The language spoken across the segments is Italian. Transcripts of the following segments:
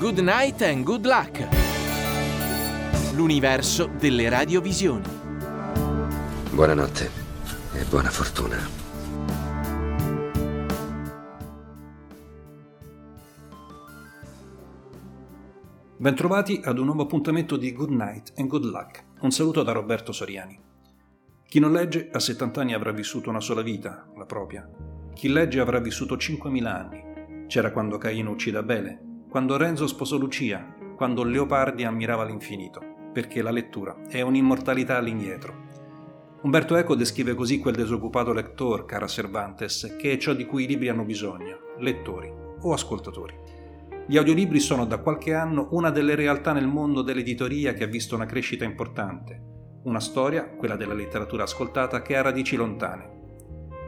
Good night and good luck. L'universo delle radiovisioni. Buonanotte e buona fortuna. Bentrovati ad un nuovo appuntamento di Good Night and Good Luck. Un saluto da Roberto Soriani. Chi non legge a 70 anni avrà vissuto una sola vita, la propria. Chi legge avrà vissuto 5.000 anni. C'era quando Caino uccide Abele, quando Renzo sposò Lucia, quando Leopardi ammirava l'infinito, perché la lettura è un'immortalità all'indietro. Umberto Eco descrive così quel disoccupato lettor, cara Cervantes, che è ciò di cui i libri hanno bisogno, lettori o ascoltatori. Gli audiolibri sono da qualche anno una delle realtà nel mondo dell'editoria che ha visto una crescita importante, una storia, quella della letteratura ascoltata, che ha radici lontane.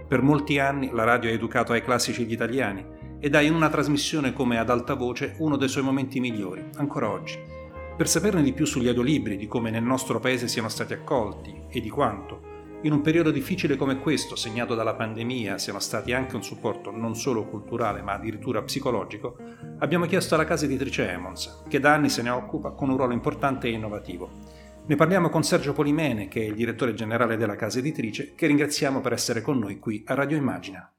Per molti anni la radio ha educato ai classici gli italiani ed ha in una trasmissione come ad alta voce uno dei suoi momenti migliori, ancora oggi. Per saperne di più sugli audiolibri, di come nel nostro paese siano stati accolti e di quanto, in un periodo difficile come questo, segnato dalla pandemia, siano stati anche un supporto non solo culturale ma addirittura psicologico, abbiamo chiesto alla casa editrice Emons, che da anni se ne occupa con un ruolo importante e innovativo. Ne parliamo con Sergio Polimene, che è il direttore generale della casa editrice, che ringraziamo per essere con noi qui a Radio Immagina.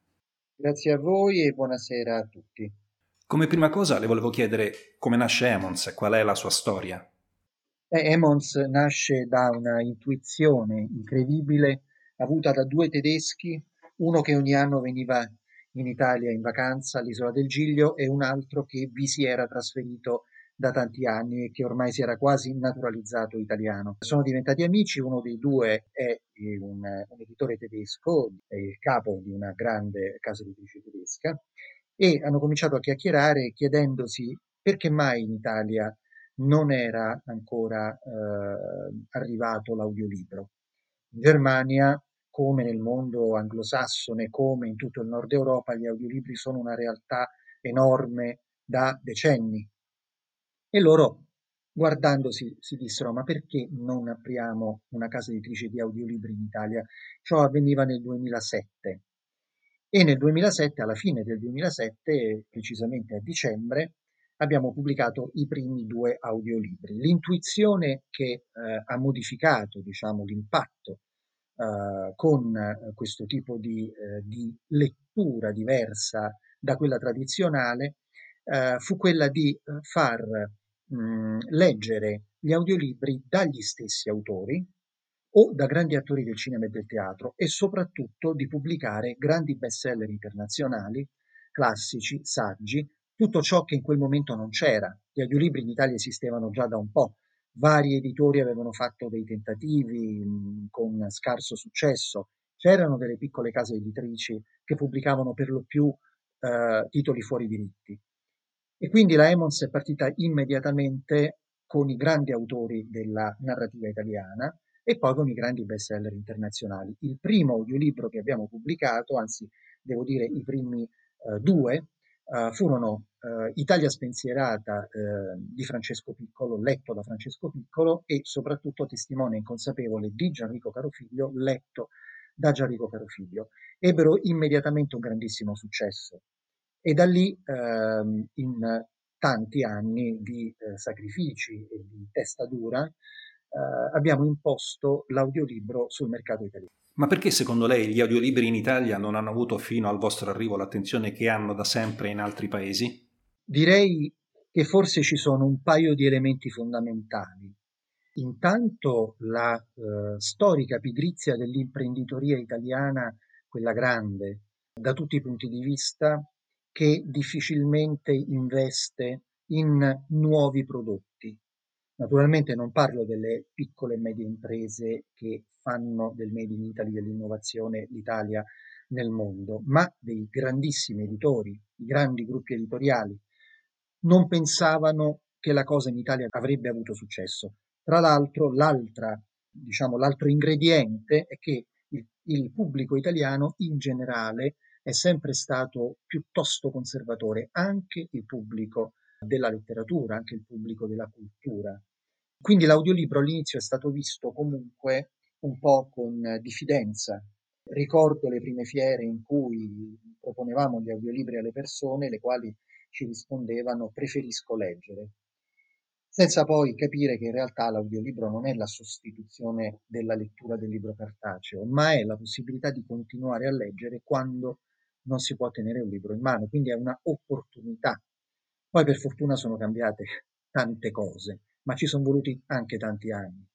Grazie a voi e buonasera a tutti. Come prima cosa le volevo chiedere come nasce Emons e qual è la sua storia. Eh, Emons nasce da una intuizione incredibile avuta da due tedeschi, uno che ogni anno veniva in Italia in vacanza all'isola del Giglio e un altro che vi si era trasferito da tanti anni e che ormai si era quasi naturalizzato italiano. Sono diventati amici, uno dei due è un, un editore tedesco, è il capo di una grande casa editrice tedesca e hanno cominciato a chiacchierare chiedendosi perché mai in Italia non era ancora eh, arrivato l'audiolibro. In Germania, come nel mondo anglosassone, come in tutto il nord Europa, gli audiolibri sono una realtà enorme da decenni. E loro, guardandosi, si dissero: Ma perché non apriamo una casa editrice di audiolibri in Italia? Ciò avveniva nel 2007 e nel 2007, alla fine del 2007, precisamente a dicembre, abbiamo pubblicato i primi due audiolibri. L'intuizione che eh, ha modificato diciamo, l'impatto eh, con eh, questo tipo di, eh, di, lettura diversa da quella tradizionale eh, fu quella di far mh, leggere gli audiolibri dagli stessi autori, o da grandi attori del cinema e del teatro e soprattutto di pubblicare grandi bestseller internazionali, classici, saggi, tutto ciò che in quel momento non c'era. Gli audiolibri in Italia esistevano già da un po', vari editori avevano fatto dei tentativi mh, con scarso successo, c'erano delle piccole case editrici che pubblicavano per lo più eh, titoli fuori diritti. E quindi la Emons è partita immediatamente con i grandi autori della narrativa italiana, e poi con i grandi bestseller internazionali. Il primo audiolibro che abbiamo pubblicato, anzi devo dire i primi eh, due, eh, furono eh, Italia spensierata eh, di Francesco Piccolo, letto da Francesco Piccolo, e soprattutto Testimone inconsapevole di Gianrico Carofiglio, letto da Gianrico Carofiglio. Ebbero immediatamente un grandissimo successo e da lì ehm, in tanti anni di eh, sacrifici e di testa dura eh, abbiamo imposto l'audiolibro sul mercato italiano. Ma perché secondo lei gli audiolibri in Italia non hanno avuto fino al vostro arrivo l'attenzione che hanno da sempre in altri paesi? Direi che forse ci sono un paio di elementi fondamentali. Intanto la eh, storica pigrizia dell'imprenditoria italiana, quella grande, da tutti i punti di vista, che difficilmente investe in nuovi prodotti. Naturalmente non parlo delle piccole e medie imprese che fanno del Made in Italy, dell'innovazione l'Italia nel mondo, ma dei grandissimi editori, i grandi gruppi editoriali. Non pensavano che la cosa in Italia avrebbe avuto successo. Tra l'altro, l'altra, diciamo, l'altro ingrediente è che il, il pubblico italiano in generale è sempre stato piuttosto conservatore, anche il pubblico della letteratura, anche il pubblico della cultura. Quindi l'audiolibro all'inizio è stato visto comunque un po' con diffidenza. Ricordo le prime fiere in cui proponevamo gli audiolibri alle persone, le quali ci rispondevano preferisco leggere, senza poi capire che in realtà l'audiolibro non è la sostituzione della lettura del libro cartaceo, ma è la possibilità di continuare a leggere quando non si può tenere un libro in mano, quindi è una opportunità. Poi per fortuna sono cambiate tante cose, ma ci sono voluti anche tanti anni.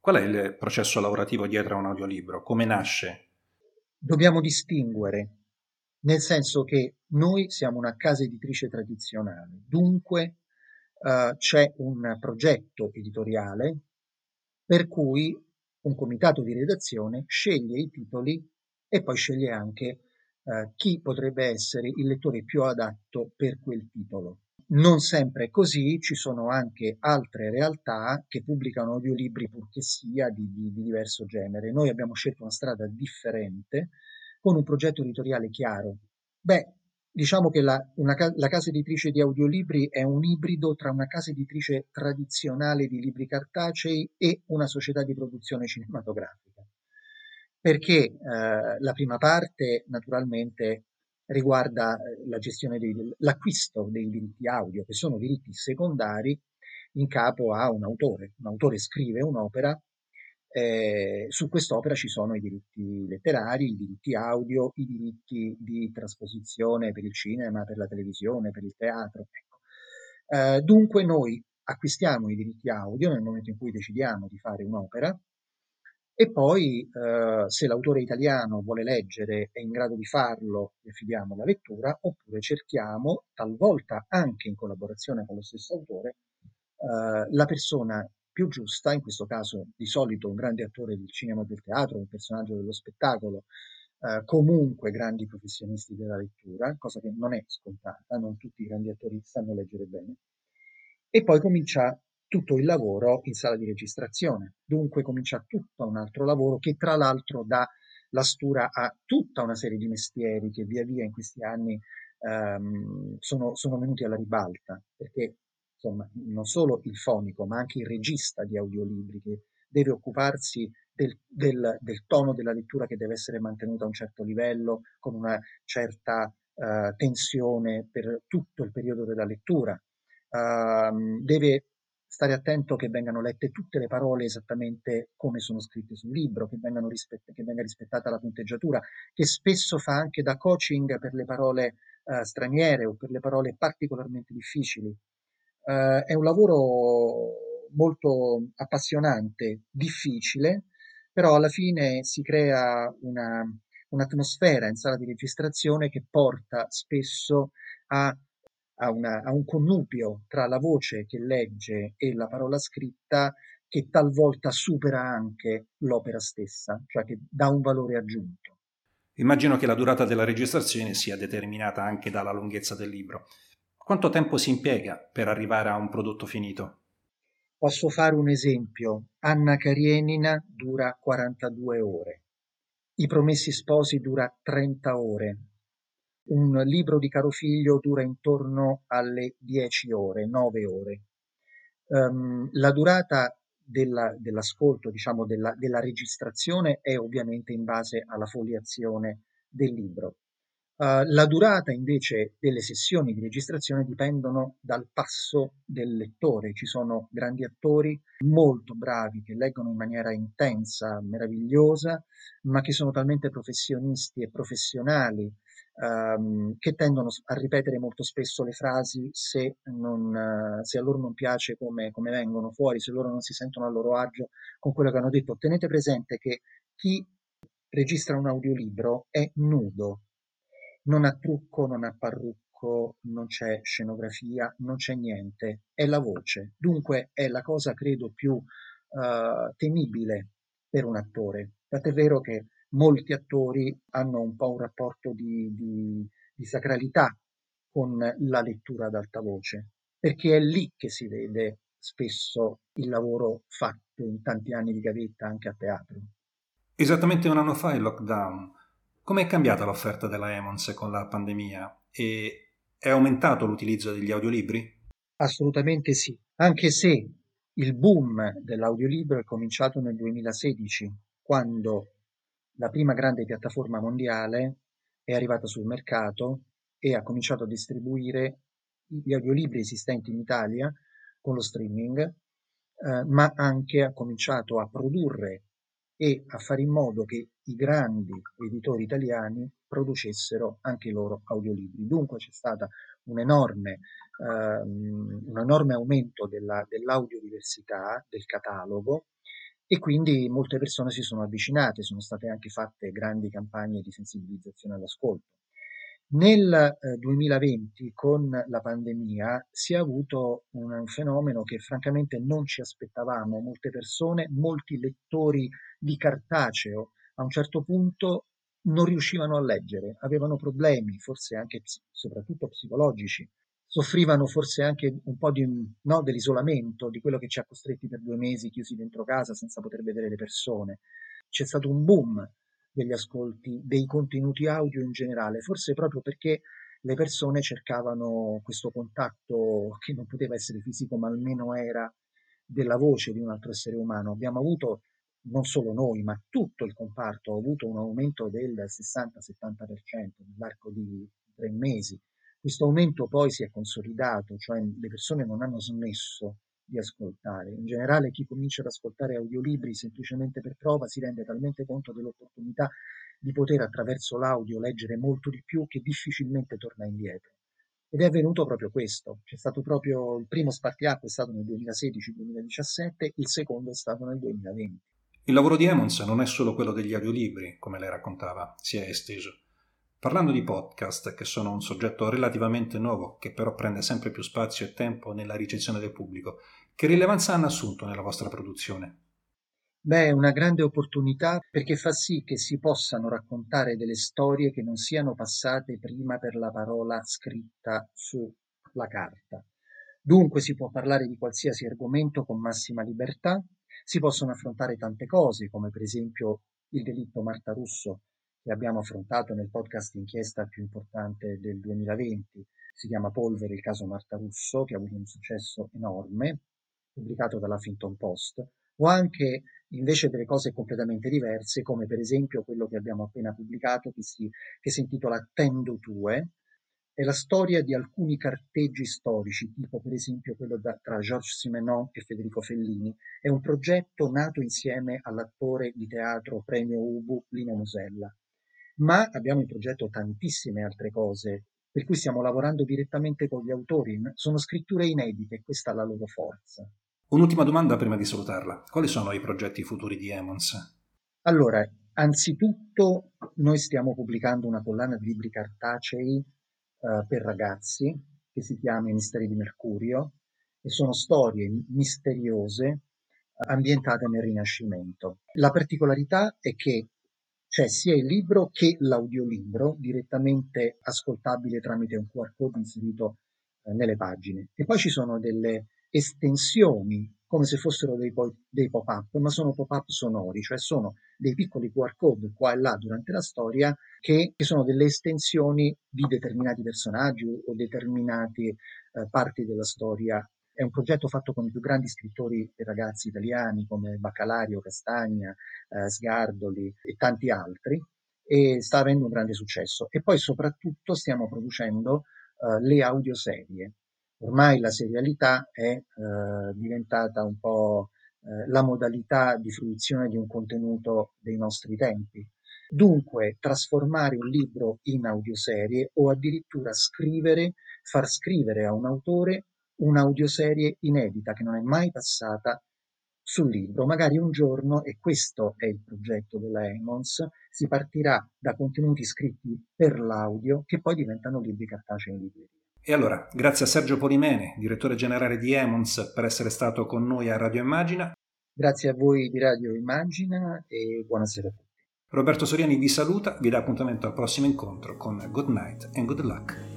Qual è il processo lavorativo dietro a un audiolibro? Come nasce? Dobbiamo distinguere, nel senso che noi siamo una casa editrice tradizionale, dunque uh, c'è un progetto editoriale per cui un comitato di redazione sceglie i titoli e poi sceglie anche uh, chi potrebbe essere il lettore più adatto per quel titolo. Non sempre è così, ci sono anche altre realtà che pubblicano audiolibri purché sia di, di, di diverso genere. Noi abbiamo scelto una strada differente con un progetto editoriale chiaro. Beh, Diciamo che la, una, la, casa editrice di audiolibri è un ibrido tra una casa editrice tradizionale di libri cartacei e una società di produzione cinematografica. Perché eh, la prima parte naturalmente riguarda eh, la gestione dell'acquisto dei diritti audio, che sono diritti secondari in capo a un autore. Un autore scrive un'opera eh, su quest'opera ci sono i diritti letterari, i diritti audio, i diritti di trasposizione per il cinema, per la televisione, per il teatro. Ecco. Eh, dunque noi acquistiamo i diritti audio nel momento in cui decidiamo di fare un'opera e poi eh, se l'autore italiano vuole leggere è in grado di farlo, gli affidiamo la lettura, oppure cerchiamo, talvolta anche in collaborazione con lo stesso autore, eh, la persona più giusta, in questo caso di solito un grande attore del cinema e del teatro, un personaggio dello spettacolo, eh, comunque grandi professionisti della lettura, cosa che non è scontata, non tutti i grandi attori sanno leggere bene. E poi comincia tutto il lavoro in sala di registrazione, dunque comincia tutto un altro lavoro che tra l'altro dà la stura a tutta una serie di mestieri che via via in questi anni ehm, sono, sono venuti alla ribalta, perché insomma, non solo il fonico, ma anche il regista di audiolibri che deve occuparsi del, del, del tono della lettura che deve essere mantenuta a un certo livello, con una certa uh, tensione per tutto il periodo della lettura. Uh, deve stare attento che vengano lette tutte le parole esattamente come sono scritte sul libro, che, rispett- che venga rispettata la punteggiatura, che spesso fa anche da coaching per le parole uh, straniere o per le parole particolarmente difficili. Uh, è un lavoro molto appassionante, difficile, però alla fine si crea una, un'atmosfera in sala di registrazione che porta spesso a, a, una, a un connubio tra la voce che legge e la parola scritta che talvolta supera anche l'opera stessa, cioè che dà un valore aggiunto. Immagino che la durata della registrazione sia determinata anche dalla lunghezza del libro. Quanto tempo si impiega per arrivare a un prodotto finito? Posso fare un esempio. Anna Karenina dura 42 ore. I Promessi Sposi dura 30 ore. Un libro di Caro Figlio dura intorno alle 10 ore, 9 ore. Um, la durata della, dell'ascolto, diciamo della, della registrazione, è ovviamente in base alla foliazione del libro. Uh, la durata invece delle sessioni di registrazione dipendono dal passo del lettore. Ci sono grandi attori molto bravi che leggono in maniera intensa, meravigliosa, ma che sono talmente professionisti e professionali um, che tendono a ripetere molto spesso le frasi se, non, se a loro non piace come, come vengono fuori, se loro non si sentono a loro agio con quello che hanno detto. Tenete presente che chi registra un audiolibro è nudo, non ha trucco, non ha parrucco, non c'è scenografia, non c'è niente, è la voce. Dunque è la cosa, credo, più uh, temibile per un attore. Tant'è vero che molti attori hanno un po' un rapporto di, di, di sacralità con la lettura ad alta voce, perché è lì che si vede spesso il lavoro fatto in tanti anni di gavetta anche a teatro. Esattamente un anno fa il lockdown come è cambiata l'offerta della Emons con la pandemia e è aumentato l'utilizzo degli audiolibri? Assolutamente sì, anche se il boom dell'audiolibro è cominciato nel 2016, quando la prima grande piattaforma mondiale è arrivata sul mercato e ha cominciato a distribuire gli audiolibri esistenti in Italia con lo streaming, eh, ma anche ha cominciato a produrre e a fare in modo che i grandi editori italiani producessero anche i loro audiolibri. Dunque c'è stato un enorme, ehm, un enorme aumento della, dell'audiodiversità del catalogo e quindi molte persone si sono avvicinate, sono state anche fatte grandi campagne di sensibilizzazione all'ascolto. Nel eh, 2020, con la pandemia, si è avuto un, fenomeno che francamente non ci aspettavamo. Molte persone, molti lettori di cartaceo, a un certo punto non riuscivano a leggere, avevano problemi, forse anche soprattutto psicologici, soffrivano forse anche un po' di, no, dell'isolamento, di quello che ci ha costretti per due mesi chiusi dentro casa senza poter vedere le persone. C'è stato un boom degli ascolti, dei contenuti audio in generale, forse proprio perché le persone cercavano questo contatto che non poteva essere fisico, ma almeno era della voce di un altro essere umano. Abbiamo avuto, non solo noi, ma tutto il comparto ha avuto un aumento del 60-70% nell'arco di tre mesi. Questo aumento poi si è consolidato, cioè le persone non hanno smesso di ascoltare. In generale chi comincia ad ascoltare audiolibri semplicemente per prova si rende talmente conto dell'opportunità di poter attraverso l'audio leggere molto di più che difficilmente torna indietro. Ed è avvenuto proprio questo. C'è stato proprio il primo spartiacque è stato nel 2016-2017, il secondo è stato nel 2020. Il lavoro di Emmons non è solo quello degli audiolibri, come lei raccontava, si è esteso. Parlando di podcast, che sono un soggetto relativamente nuovo, che però prende sempre più spazio e tempo nella ricezione del pubblico, che rilevanza hanno assunto nella vostra produzione? Beh, è una grande opportunità perché fa sì che si possano raccontare delle storie che non siano passate prima per la parola scritta sulla carta. Dunque si può parlare di qualsiasi argomento con massima libertà, si possono affrontare tante cose, come per esempio il delitto Marta Russo, che abbiamo affrontato nel podcast inchiesta più importante del 2020. Si chiama Polvere, il caso Marta Russo, che ha avuto un successo enorme, pubblicato dalla Finton Post, o anche invece delle cose completamente diverse, come per esempio quello che abbiamo appena pubblicato, che si, che si intitola Tendo Tue, è la storia di alcuni carteggi storici, tipo per esempio quello da, tra Georges Simenon e Federico Fellini. È un progetto nato insieme all'attore di teatro premio Ubu Lino Mosella ma abbiamo in progetto tantissime altre cose, per cui stiamo lavorando direttamente con gli autori. Sono scritture inedite, questa è la loro forza. Un'ultima domanda prima di salutarla. Quali sono i progetti futuri di Emons? Allora, anzitutto noi stiamo pubblicando una collana di libri cartacei uh, per ragazzi che si chiama I misteri di Mercurio e sono storie misteriose ambientate nel Rinascimento. La particolarità è che c'è sia il libro che l'audiolibro direttamente ascoltabile tramite un QR code inserito eh, nelle pagine. E poi ci sono delle estensioni come se fossero dei, po- dei pop-up, ma sono pop-up sonori, cioè sono dei piccoli QR code qua e là durante la storia che, che sono delle estensioni di determinati personaggi o determinate eh, parti della storia è un progetto fatto con i più grandi scrittori e ragazzi italiani come Baccalario, Castagna, eh, Sgardoli e tanti altri e sta avendo un grande successo. E poi soprattutto stiamo producendo eh, le audioserie. Ormai la serialità è eh, diventata un po' eh, la modalità di fruizione di un contenuto dei nostri tempi. Dunque, trasformare un libro in audioserie o addirittura scrivere, far scrivere a un autore un'audioserie inedita che non è mai passata sul libro. Magari un giorno, e questo è il progetto della Emons, si partirà da contenuti scritti per l'audio che poi diventano libri cartacei in libreria. E allora, grazie a Sergio Polimene, direttore generale di Emons, per essere stato con noi a Radio Immagina. Grazie a voi di Radio Immagina e buonasera a tutti. Roberto Soriani vi saluta, vi dà appuntamento al prossimo incontro con Good Night and Good Luck.